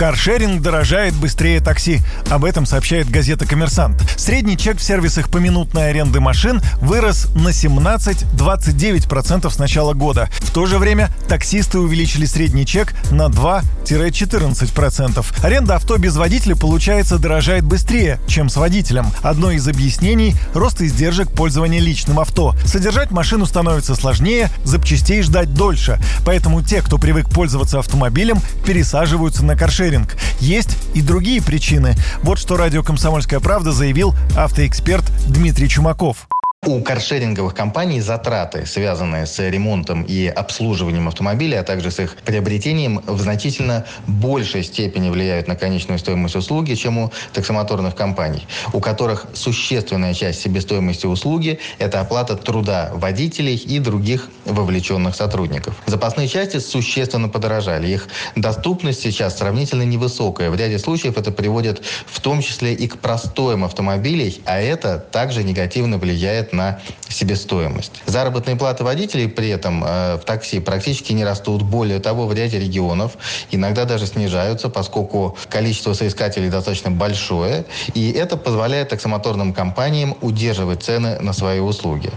Каршеринг дорожает быстрее такси. Об этом сообщает газета «Коммерсант». Средний чек в сервисах поминутной аренды машин вырос на 17-29% с начала года. В то же время таксисты увеличили средний чек на 2-14%. Аренда авто без водителя, получается, дорожает быстрее, чем с водителем. Одно из объяснений – рост издержек пользования личным авто. Содержать машину становится сложнее, запчастей ждать дольше. Поэтому те, кто привык пользоваться автомобилем, пересаживаются на каршеринг каршеринг. Есть и другие причины. Вот что радио «Комсомольская правда» заявил автоэксперт Дмитрий Чумаков. У каршеринговых компаний затраты, связанные с ремонтом и обслуживанием автомобилей, а также с их приобретением, в значительно большей степени влияют на конечную стоимость услуги, чем у таксомоторных компаний, у которых существенная часть себестоимости услуги – это оплата труда водителей и других вовлеченных сотрудников. Запасные части существенно подорожали. Их доступность сейчас сравнительно невысокая. В ряде случаев это приводит в том числе и к простоям автомобилей, а это также негативно влияет на себестоимость. Заработные платы водителей при этом э, в такси практически не растут. Более того, в ряде регионов иногда даже снижаются, поскольку количество соискателей достаточно большое, и это позволяет таксомоторным компаниям удерживать цены на свои услуги.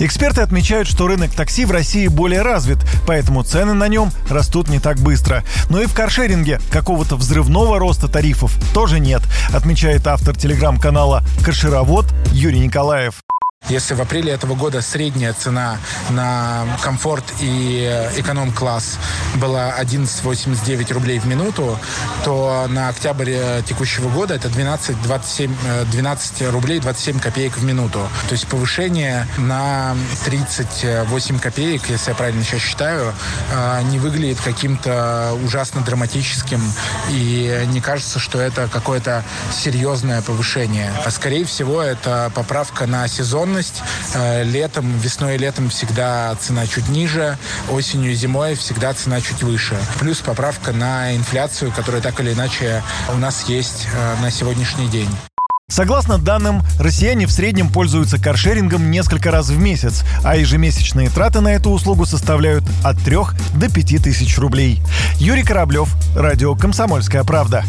Эксперты отмечают, что рынок такси в России более развит, поэтому цены на нем растут не так быстро. Но и в каршеринге какого-то взрывного роста тарифов тоже нет, отмечает автор телеграм-канала «Каршеровод» Юрий Николаев. Если в апреле этого года средняя цена на комфорт и эконом-класс была 11,89 рублей в минуту, то на октябрь текущего года это 12, 27, 12 рублей 27 копеек в минуту. То есть повышение на 38 копеек, если я правильно сейчас считаю, э, не выглядит каким-то ужасно драматическим и не кажется, что это какое-то серьезное повышение. А скорее всего, это поправка на сезонность сезонность. Э, летом, весной и летом всегда цена чуть ниже, осенью и зимой всегда цена чуть выше. Плюс поправка на инфляцию, которая так или иначе у нас есть э, на сегодняшний день. Согласно данным, россияне в среднем пользуются каршерингом несколько раз в месяц, а ежемесячные траты на эту услугу составляют от 3 до 5 тысяч рублей. Юрий Кораблев, Радио «Комсомольская правда».